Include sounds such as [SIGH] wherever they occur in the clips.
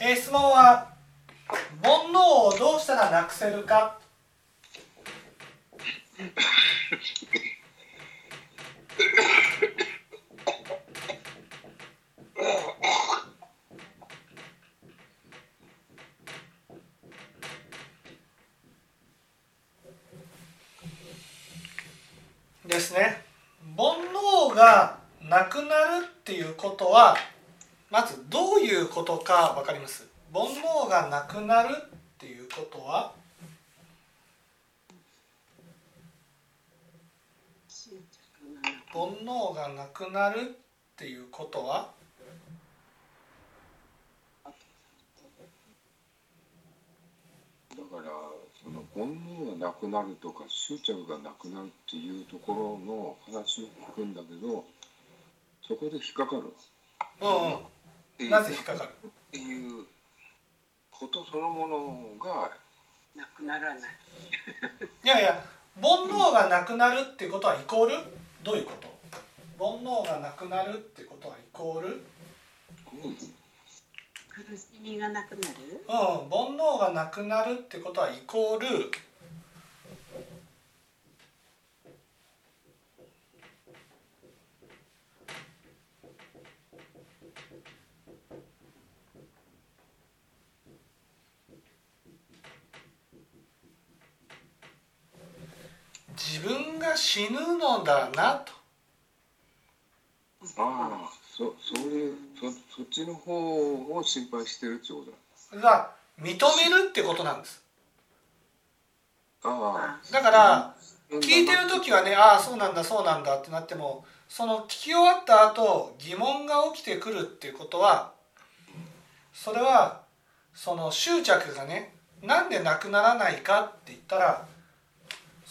えー質問は煩悩をどうしたらなくせるか？ですね。煩悩がなくなるっていうことはまずどういうことか分かります？煩悩がなくなるっていうことは？煩悩がなくなるっていうことは？だからその煩悩がなくなるとか執着がなくなるっていうところの話を聞くんだけどそこで引っかかる。うんうん。なぜ引っかかる？っていうことそのものがなくならないいやいや煩悩がなくなる？っていうことはイコールどういうこと煩悩がなくなる？っていうことはイコールうん。苦しみがなくなる？うん、煩悩がなくなる？ってことはイコール自分が死ぬのだなと。ああそそういうそそっちの方を心配してるってことだ。が認めるってことなんです。ああ。だからうん聞いてる時はねああそうなんだそうなんだってなってもその聞き終わった後疑問が起きてくるっていうことはそれはその執着がねなんでなくならないかって言ったら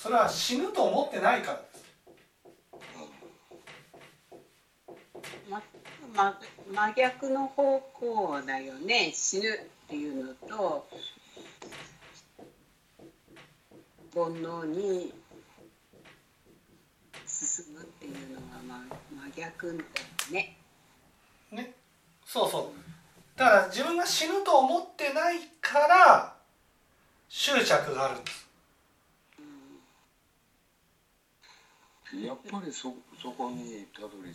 それは死ぬと思ってないからです。まま真逆の方向だよね。死ぬっていうのと煩悩に進むっていうのは、ま、真逆だよね。ね。そうそう。だから自分が死ぬと思ってないから執着があるんですやっぱりそそこにたどり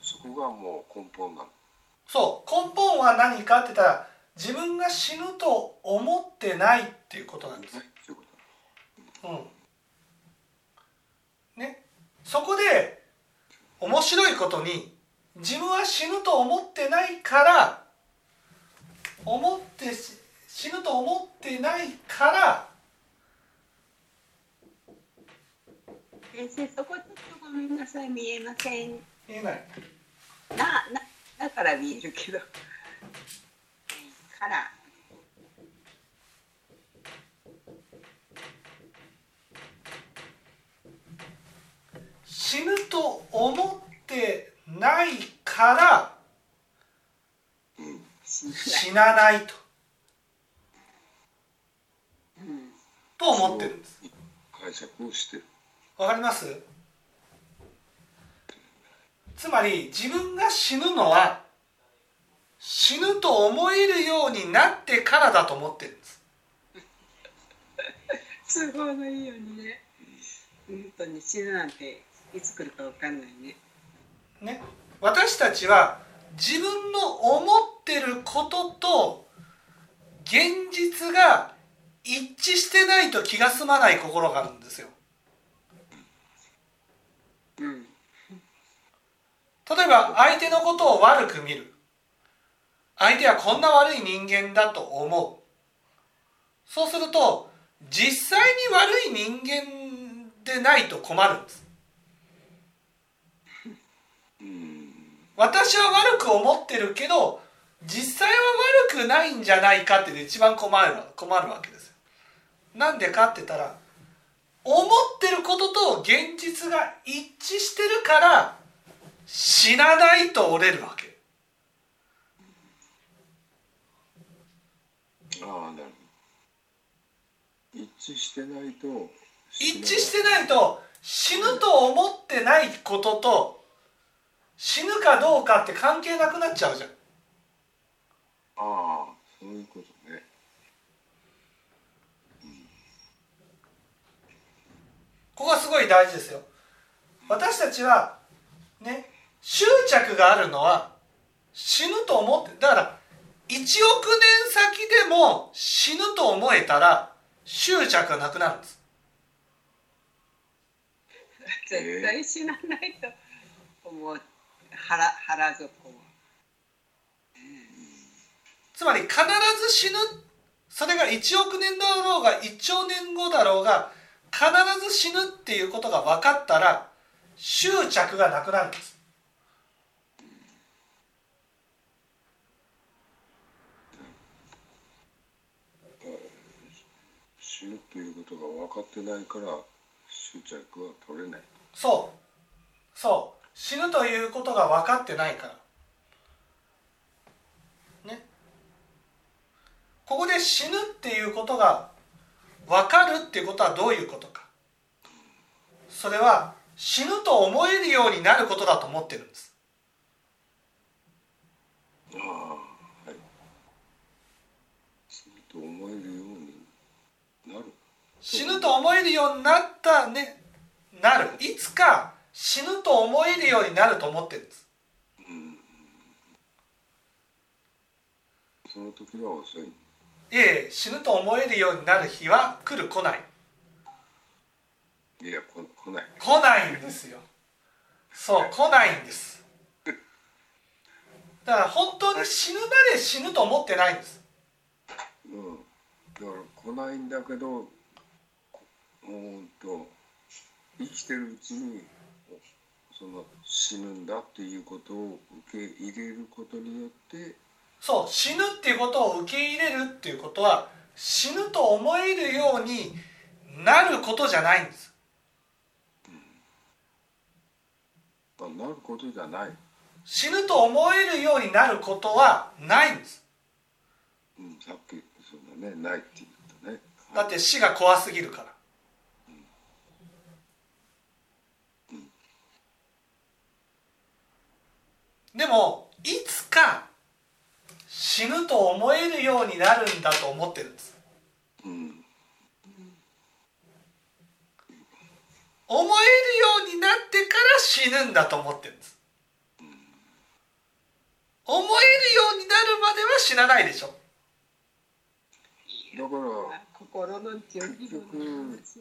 そこがもう根本なの？そう。根本は何かって言ったら自分が死ぬと思ってないっていうことなんです。うん。ね、そこで面白いことに自分は死ぬと思ってないから思ってし死ぬと思ってないから先生そこちょっとごめんなさい見えません。言えない。ななだから見えるけど。から死ぬと思ってないから死死なないと。うん。と思ってるんです。と解釈をしてるわかります？つまり自分が死ぬのは死ぬと思えるようになってからだと思ってるんです。[LAUGHS] 都合のいいようにね。本当に死ぬなんていつ来るかわかんないね。ね。私たちは自分の思ってることと現実が一致してないと気が済まない心があるんですようん。例えば相手のことを悪く見る。相手はこんな悪い人間だと思う。そうすると実際に悪い人間でないと困るんです。うん。私は悪く思ってるけど実際は悪くないんじゃないかって一番困る困るわけですよ。なんでかって言ったら思ってることと現実が一致してるから死なないと折れるわけ。ああなる一致してないと一致してないと死ぬと思ってないことと死ぬかどうかって関係なくなっちゃうじゃん。ああそういうここがすごい大事ですよ。私たちはね執着があるのは死ぬと思ってだから1億年先でも死ぬと思えたら執着がなくなるんです。[LAUGHS] 絶対死なないと思う。腹腹底を。つまり必ず死ぬ。それが1億年だろうが1兆年後だろうが必ず死ぬっていうことが分かったら執着がなくなるんです。死ぬということが分かってないから執着は取れない。そう。そう。死ぬということが分かってないから。ね。ここで死ぬっていうことが分かるっていうことはどういうことか。それは死ぬと思えるようになることだと思ってるんです。ああはい死ぬと思えるようになる。死ぬと思えるようになったね。なる。いつか死ぬと思えるようになると思ってるんです。うん。その時は遅いいえ死ぬと思えるようになる日は来る来ない。いやこ来ない。来ないんですよ。そう来ないんです。だから本当に死ぬまで死ぬと思ってないんです。うん。だから来ないんだけどこうーんと生きてるうちにその死ぬんだっていうことを受け入れることによってそう死ぬっていうことを受け入れるっていうことは死ぬと思えるようになることじゃないんです。あなることじゃない、死ぬと思えるようになることはないんです。うん、さっきそうだねない。って言ったね。だって死が怖すぎるから。でもいつか死ぬと思えるようになるんだと思ってるんです。うん思えるようになってから死ぬんだと思ってるんです。思えるようになるまでは死なないでしょ。だから心の準備の話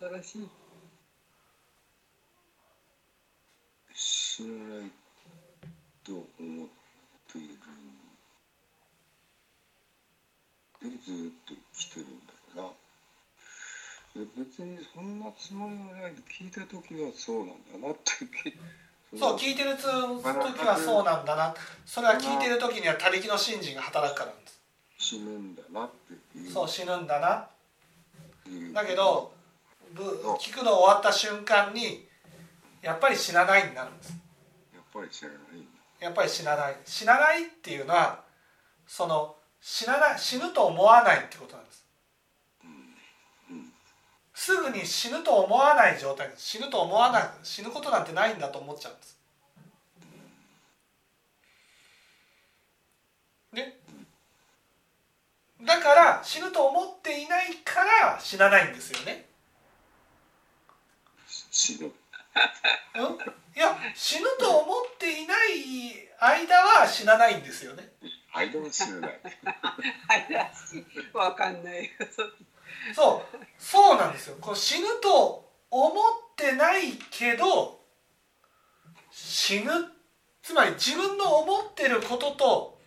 恐ろしい。死なないと思っているでずっと来てるんだから。で別にそんなつもりはない。聞いた時はそうなんだなってそう聞いてる時はそうなんだな。それは聞いてる時には他力の信心が働くからなんです。死ぬんだなってそう死ぬんだな。だけどぶ聞くの終わった瞬間にやっぱり死なないになるんです。やっぱり知らないやっぱり死なない。死なないっていうのはその死なない死ぬと思わないってことなんです。すぐに死ぬと思わない状態死ぬと思わない。死ぬことなんてないんだと思っちゃうんです。ね。だから死ぬと思っていないから死なないんですよね。死ぬ。うん？いや死ぬと思っていない間は死なないんですよね間は死なないはいらしいわかんないよそうそうなんですよ。こう死ぬと思ってないけど死ぬつまり自分の思ってることと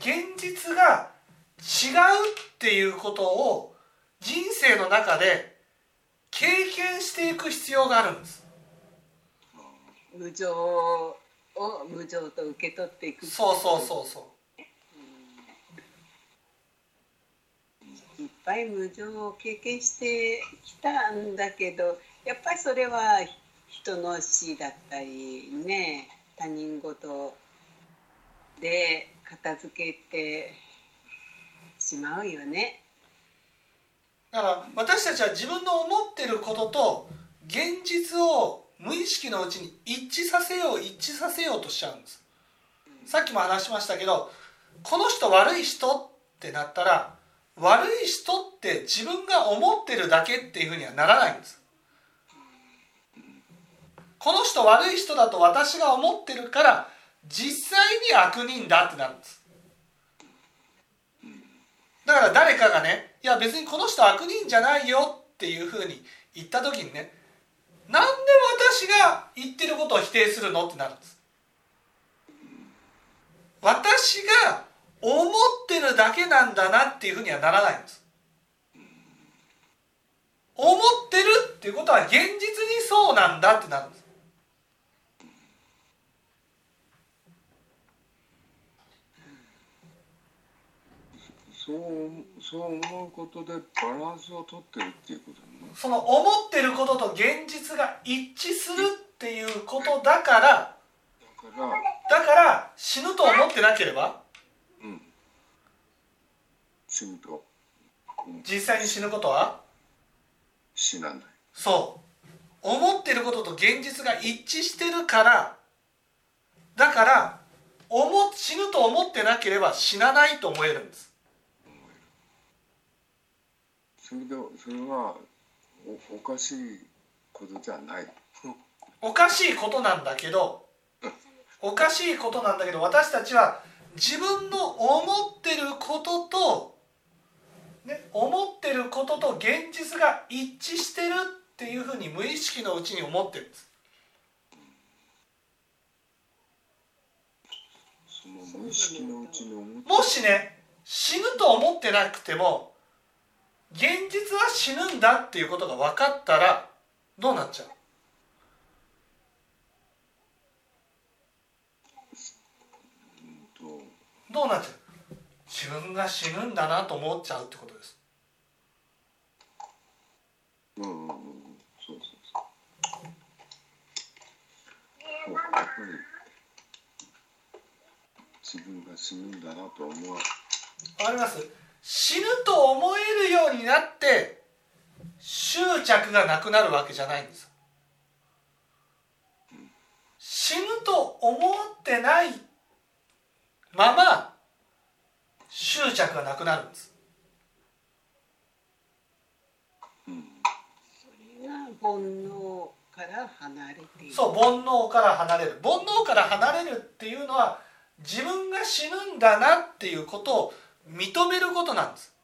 現実が違うっていうことを人生の中で経験していく必要があるんです。無常を無常と受け取っていく。そうそうそうそういっぱい無常を経験してきたんだけどやっぱりそれは人の死だったりね他人事で片付けてしまうよね。だから私たちは自分の思ってることと現実を無意識のうちに一致させよう一致させようとしちゃうんですさっきも話しましたけどこの人悪い人ってなったら悪い人って自分が思ってるだけっていうふうにはならないんです。この人悪い人だと私が思ってるから実際に悪人だってなるんです。だから誰かがねいや別にこの人悪人じゃないよっていうふうに言った時にねなんで私が言ってることを否定するのってなるんです。私が思ってるだけなんだなっていうふうにはならないんです。思ってるっていうことは現実にそうなんだってなるんです。そうそう思うことでバランスをとってるっていうことね。その思ってることと現実が一致するっていうことだからだからだから死ぬと思ってなければうん死ぬと、うん、実際に死ぬことは？死なないそう。思ってることと現実が一致してるから。だから思死ぬと思ってなければ死なないと思えるんです。それでそれはおおかしいことじゃない。[LAUGHS] おかしいことなんだけどおかしいことなんだけど私たちは自分の思ってることと、ね、思ってることと現実が一致してるっていうふうに無意識のうちに思ってるんです。もしね死ぬと思ってなくても現実は死ぬんだっていうことが分かったらどうなっちゃう？どうなっちゃう？自分が死ぬんだなと思っちゃうってことです。うんうんうん。そうそうそう。そうやっぱり自分が死ぬんだなと思わわかります死ぬと思えるようになって執着がなくなるわけじゃないんです。死ぬと思ってないまま執着がなくなるんです。うん。それが煩悩から離れてそう煩悩から離れる。煩悩から離れるっていうのは自分が死ぬんだなっていうことを認めることなんです。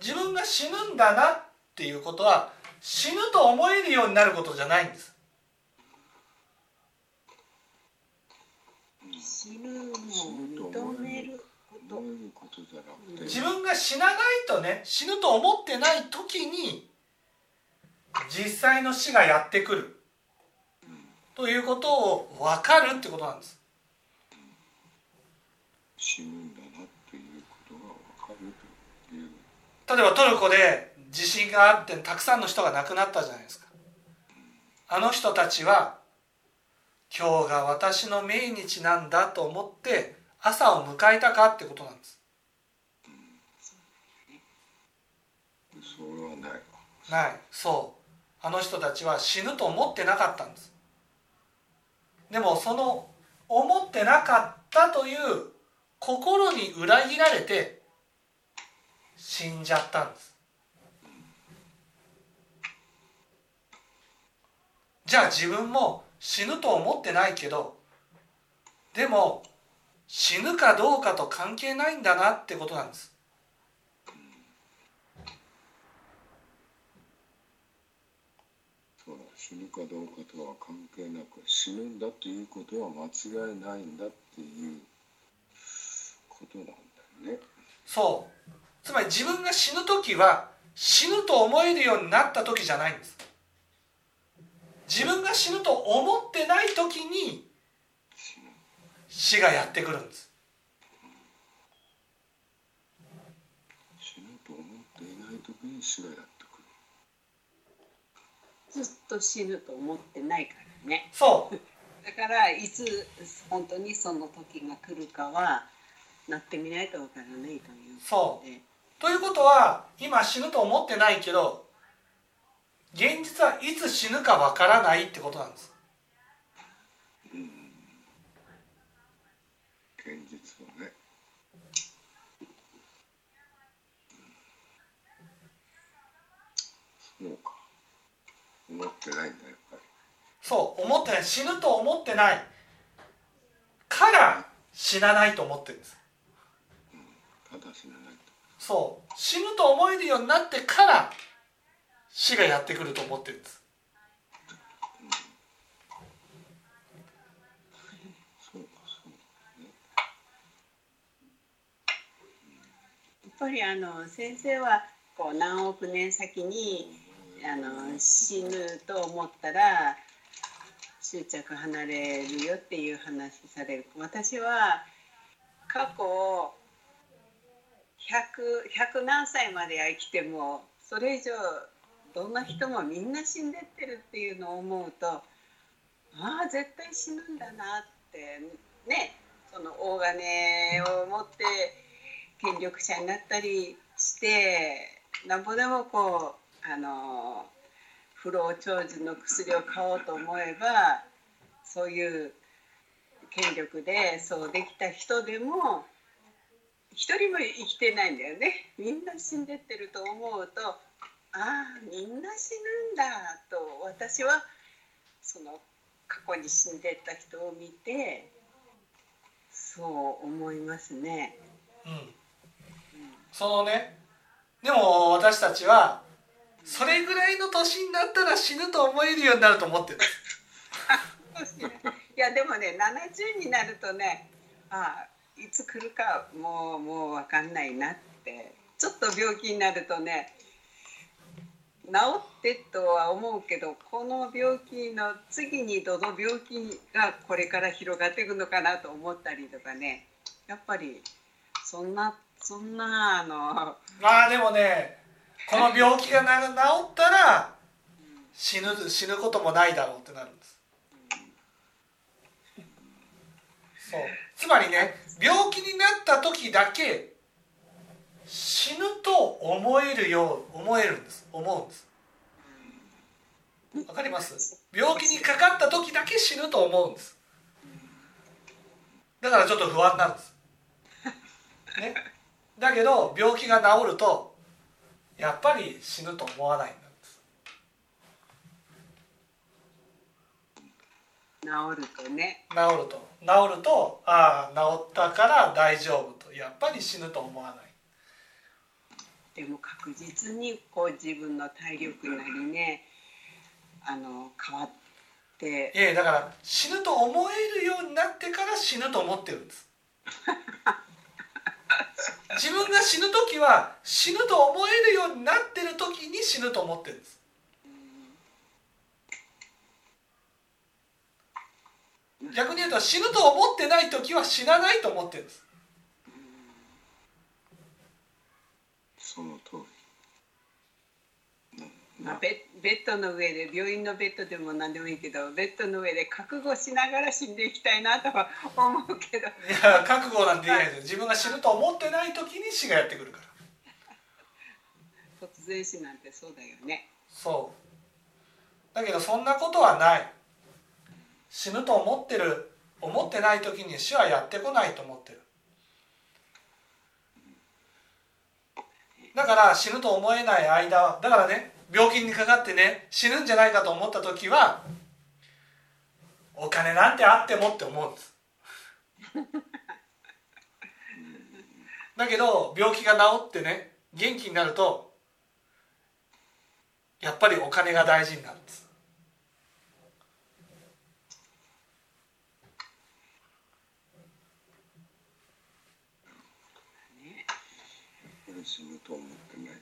自分が死ぬんだなっていうことは死ぬと思えるようになることじゃないんです。死ぬのを認どういうことじゃなくて。自分が死なないとね死ぬと思ってない時に実際の死がやってくる。ということを分かるってことなんです。死ぬんだなっていうことが分かるという。例えばトルコで地震があってたくさんの人が亡くなったじゃないですか。あの人たちは今日が私の命日なんだと思って朝を迎えたかってことなんです。それはないわない。そう。あの人たちは死ぬと思ってなかったんです。でもその思ってなかったという心に裏切られて死んじゃったんです。じゃあ自分も死ぬと思ってないけどでも死ぬかどうかと関係ないんだなってことなんです。死ぬかどうかとは関係なく死ぬんだということは間違いないんだっていうことなんだよね。そう。つまり自分が死ぬ時は死ぬと思えるようになった時じゃないんです。自分が死ぬと思ってない時に死がやってくるんです。死ぬと思っていない時に死がやってくる。ずっと死ぬと思ってないからね。そう。だからいつ本当にその時が来るかはなってみないとわからないというそう。でということは今死ぬと思ってないけど現実はいつ死ぬかわからないってことなんです現実はねそうか思ってないんだやっぱり。そう思ってない。死ぬと思ってない。から死なないと思ってるんです。ただ死なないと。そう死ぬと思えるようになってから死がやってくると思ってるんです。そうかそうやっぱりあの先生はこう何億年先にあの死ぬと思ったら執着離れるよっていう話される。私は過去100 100何歳までは生きてもそれ以上どんな人もみんな死んでってるっていうのを思うとああ絶対死ぬんだなってねその大金を持って権力者になったりしてなんぼでもこうあの不老長寿の薬を買おうと思えばそういう権力でそうできた人でも一人も生きてないんだよね。みんな死んでってると思うとああみんな死ぬんだと私はその過去に死んでった人を見てそう思いますね。うん。そのね。でも私たちはそれぐらいの年になったら死ぬと思えるようになると思ってる。[LAUGHS] いやでもね70になるとねああいつ来るかもうもう分かんないなってちょっと病気になるとね治ってとは思うけどこの病気の次にどの病気がこれから広がっていくのかなと思ったりとかねやっぱりそんなそんなあのまあでもねこの病気が治ったら死ぬ死ぬこともないだろうってなるんです。そう。つまりね病気になった時だけ死ぬと思えるよう思えるんです。思うんです。わかります？病気にかかった時だけ死ぬと思うんです。だからちょっと不安なんです。ね。だけど病気が治るとやっぱり死ぬと思わないんです治るとね。治ると。治るとああ治ったから大丈夫と。やっぱり死ぬと思わない。でも確実にこう自分の体力なりねあの変わって。いやいやだから死ぬと思えるようになってから死ぬと思ってるんです [LAUGHS] 自分が死ぬ時は死ぬと思えるようになってる時に死ぬと思ってるんです。逆に言うと死ぬと思ってない時は死なないと思ってるんですその通りまあ、ベベッドの上で病院のベッドでも何でもいいけどベッドの上で覚悟しながら死んでいきたいなとは思うけど。いや覚悟なんて言えないです自分が死ぬと思ってない時に死がやってくるから。突然死なんてそうだよね。そう。だけどそんなことはない。死ぬと思ってる思ってない時に死はやってこないと思ってる。だから死ぬと思えない間はだからね病気にかかってね死ぬんじゃないかと思った時はお金なんてあってもって思うんです。[LAUGHS] だけど病気が治ってね元気になるとやっぱりお金が大事になるんです。死ぬと思ってない？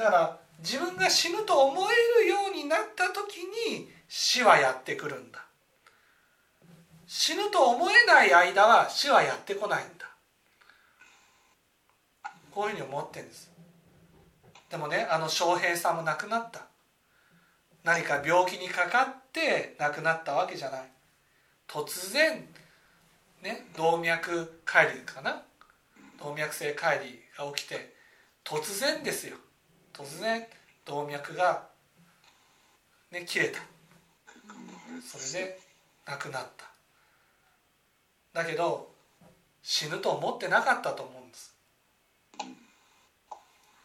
だから自分が死ぬと思えるようになった時に死はやってくるんだ。死ぬと思えない間は死はやってこないんだ。こういうふうに思ってるんです。でもねあの翔平さんも亡くなった。何か病気にかかって亡くなったわけじゃない。突然ね動脈解離かな？動脈性解離が起きて突然ですよ。突然動脈が、ね、切れた。それで亡くなった。だけど死ぬと思ってなかったと思うんです。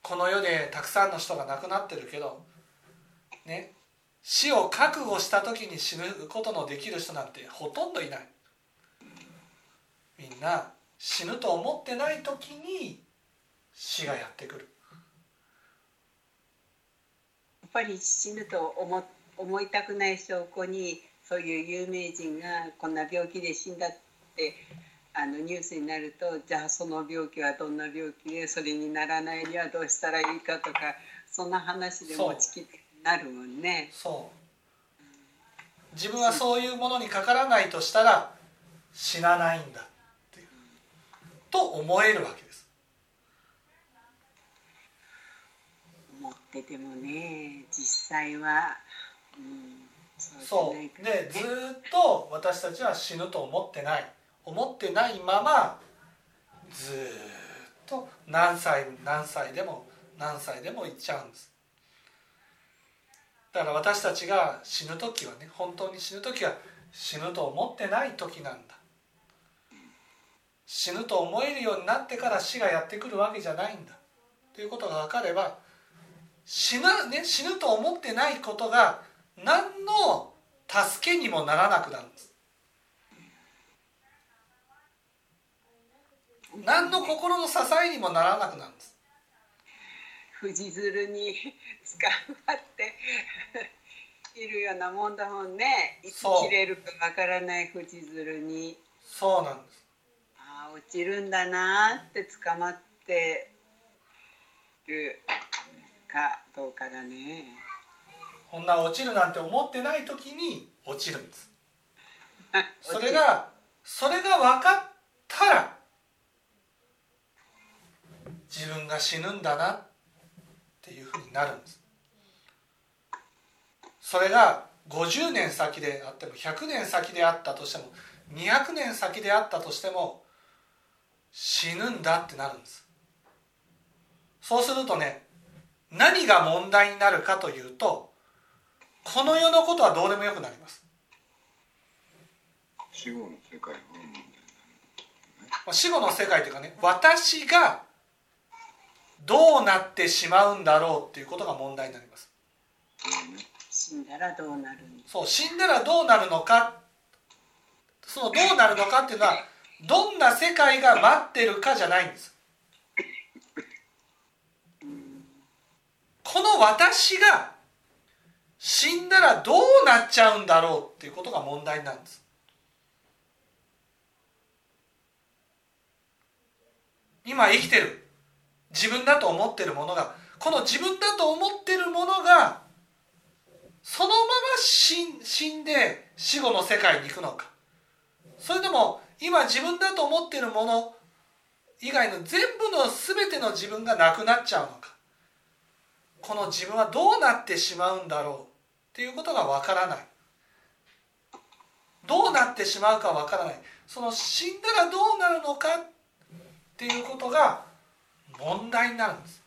この世でたくさんの人が亡くなってるけどね死を覚悟した時に死ぬことのできる人なんてほとんどいない。みんな死ぬと思ってない時に死がやってくるやっぱり死ぬと思思いたくない証拠にそういう有名人がこんな病気で死んだってあのニュースになるとじゃあその病気はどんな病気でそれにならないにはどうしたらいいかとかそんな話で持ちきってなるもんね。そう。自分はそういうものにかからないとしたら死なないんだと思えるわけです思っててもね実際は、うん、そうでずっと私たちは死ぬと思ってない。思ってないままずっと何歳何歳でも何歳でもいっちゃうんです。だから私たちが死ぬ時はね本当に死ぬ時は死ぬと思ってない時なんだ。死ぬと思えるようになってから死がやってくるわけじゃないんだ。ということが分かれば死な、ね、死ぬと思ってないことが何の助けにもならなくなるんです。何の心の支えにもならなくなるんです。藤鶴に捕まっているようなもんだもんね。いつ切れるかわからない藤鶴に。そうなんです。ああ落ちるんだなって捕まってるかどうかだね。こんな落ちるなんて思ってない時に落ちるんです。[LAUGHS] それがそれが分かったら自分が死ぬんだなっていうふうになるんです。それが50年先であっても100年先であったとしても200年先であったとしても死ぬんだってなるんです。そうするとね何が問題になるかというとこの世のことはどうでもよくなります。死後の世界は死後の世界というかね私がどうなってしまうんだろうっていうことが問題になります。死んだらどうなるそう死んだらどうなるのかそのどうなるのかっていうのはどんな世界が待ってるかじゃないんですこの私が死んだらどうなっちゃうんだろうっていうことが問題なんです。今生きてる。自分だと思ってるものが。この自分だと思ってるものがそのまま死んで死後の世界に行くのか。それとも今自分だと思ってるもの以外の全部の全ての自分がなくなっちゃうのか。この自分はどうなってしまうんだろうっていうことがわからない。どうなってしまうかわからない。その死んだらどうなるのかっていうことが問題になるんです。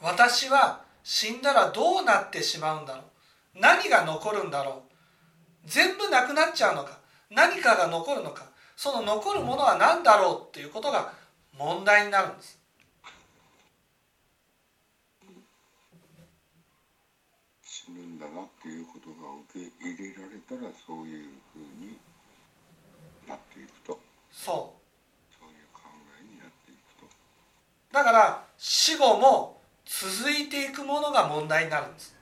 私は死んだらどうなってしまうんだろう。何が残るんだろう。全部なくなっちゃうのか。何かが残るのか。その残るものは何だろうっていうことが問題になるんです死ぬんだなっていうことが受け入れられたらそういうふうになっていくと。そう。そういう考えになっていくと。だから死後も続いていくものが問題になるんです。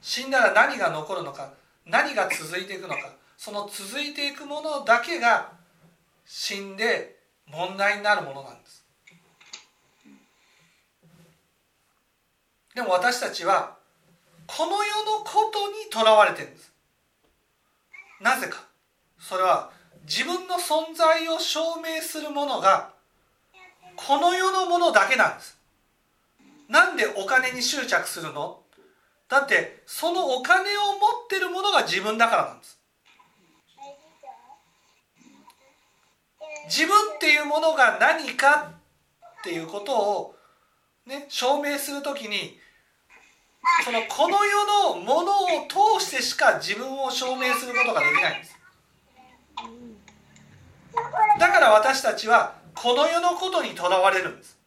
死んだら何が残るのか何が続いていくのかその続いていくものだけが死んで問題になるものなんです。でも私たちはこの世のことにとらわれてるんですなぜか。それは自分の存在を証明するものがこの世のものだけなんです。なんでお金に執着するの？だってそのお金を持ってるものが自分だからなんです。自分っていうものが何かっていうことをね証明するときにそのこの世のものを通してしか自分を証明することができないんです。だから私たちはこの世のことにとらわれるんです。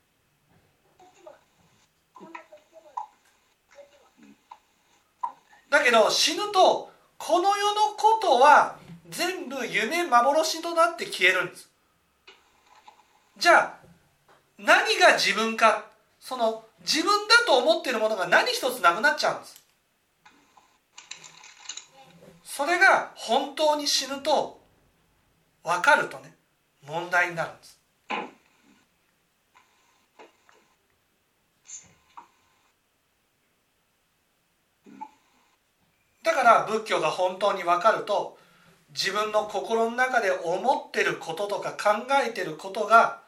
だけど死ぬとこの世のことは全部夢幻となって消えるんです。じゃあ何が自分か？その自分だと思っているものが何一つなくなっちゃうんです。それが本当に死ぬと分かるとね問題になるんです。だから仏教が本当に分かると自分の心の中で思ってることとか考えてることが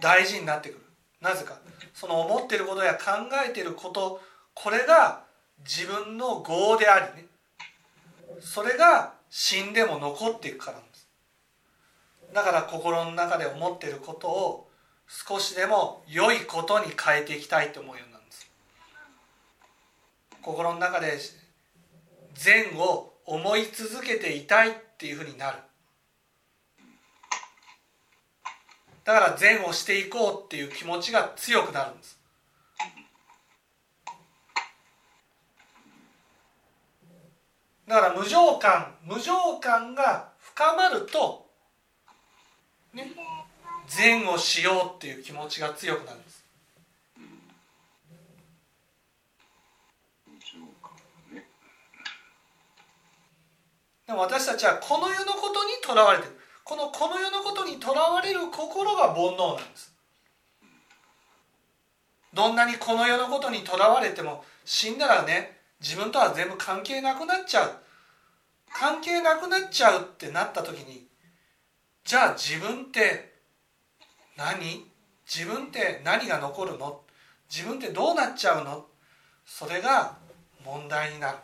大事になってくる。なぜか。その思ってることや考えてることこれが自分の業でありね。それが死んでも残っていくからなんです。だから心の中で思っていることを少しでも良いことに変えていきたいと思うようなんです。心の中で善を思い続けていたいっていうふうになる。だから善をしていこうっていう気持ちが強くなるんです。だから無常感無常感が深まるとね善をしようっていう気持ちが強くなるんです。でも私たちはこの世のことにとらわれてるこのこの世のことにとらわれる心が煩悩なんです。どんなにこの世のことにとらわれても死んだらね自分とは全部関係なくなっちゃう。関係なくなっちゃうってなった時にじゃあ自分って何？自分って何が残るの？自分ってどうなっちゃうの？それが問題になる。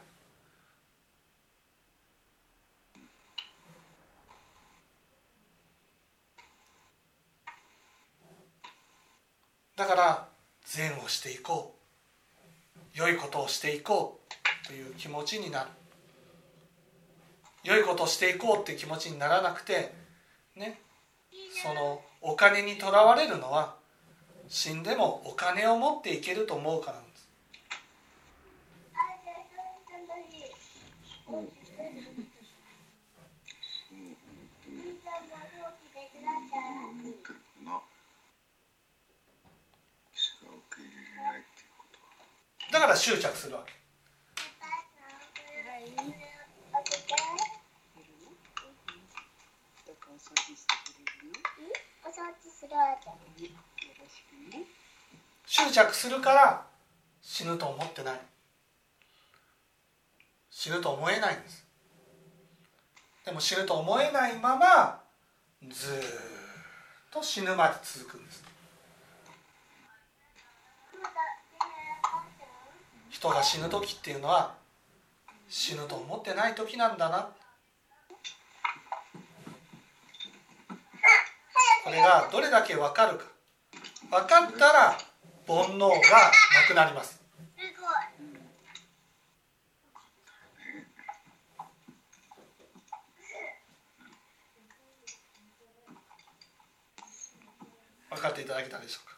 だから善をしていこう。良いことをしていこうという気持ちになる。良いことをしていこうって気持ちにならなくてねそのお金にとらわれるのは死んでもお金を持っていけると思うからなんです。だから執着するわけ。執着するから死ぬと思ってない。死ぬと思えない。んですでも死ぬと思えないままずっと死ぬまで続くんです人が死ぬ時っていうのは死ぬと思ってない時なんだな。これがどれだけ分かるか。分かったら煩悩がなくなります。分かっていただけたでしょうか？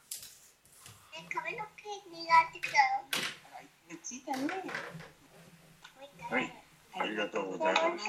え、髪の毛苦手だよ。はい、ありがとうございます。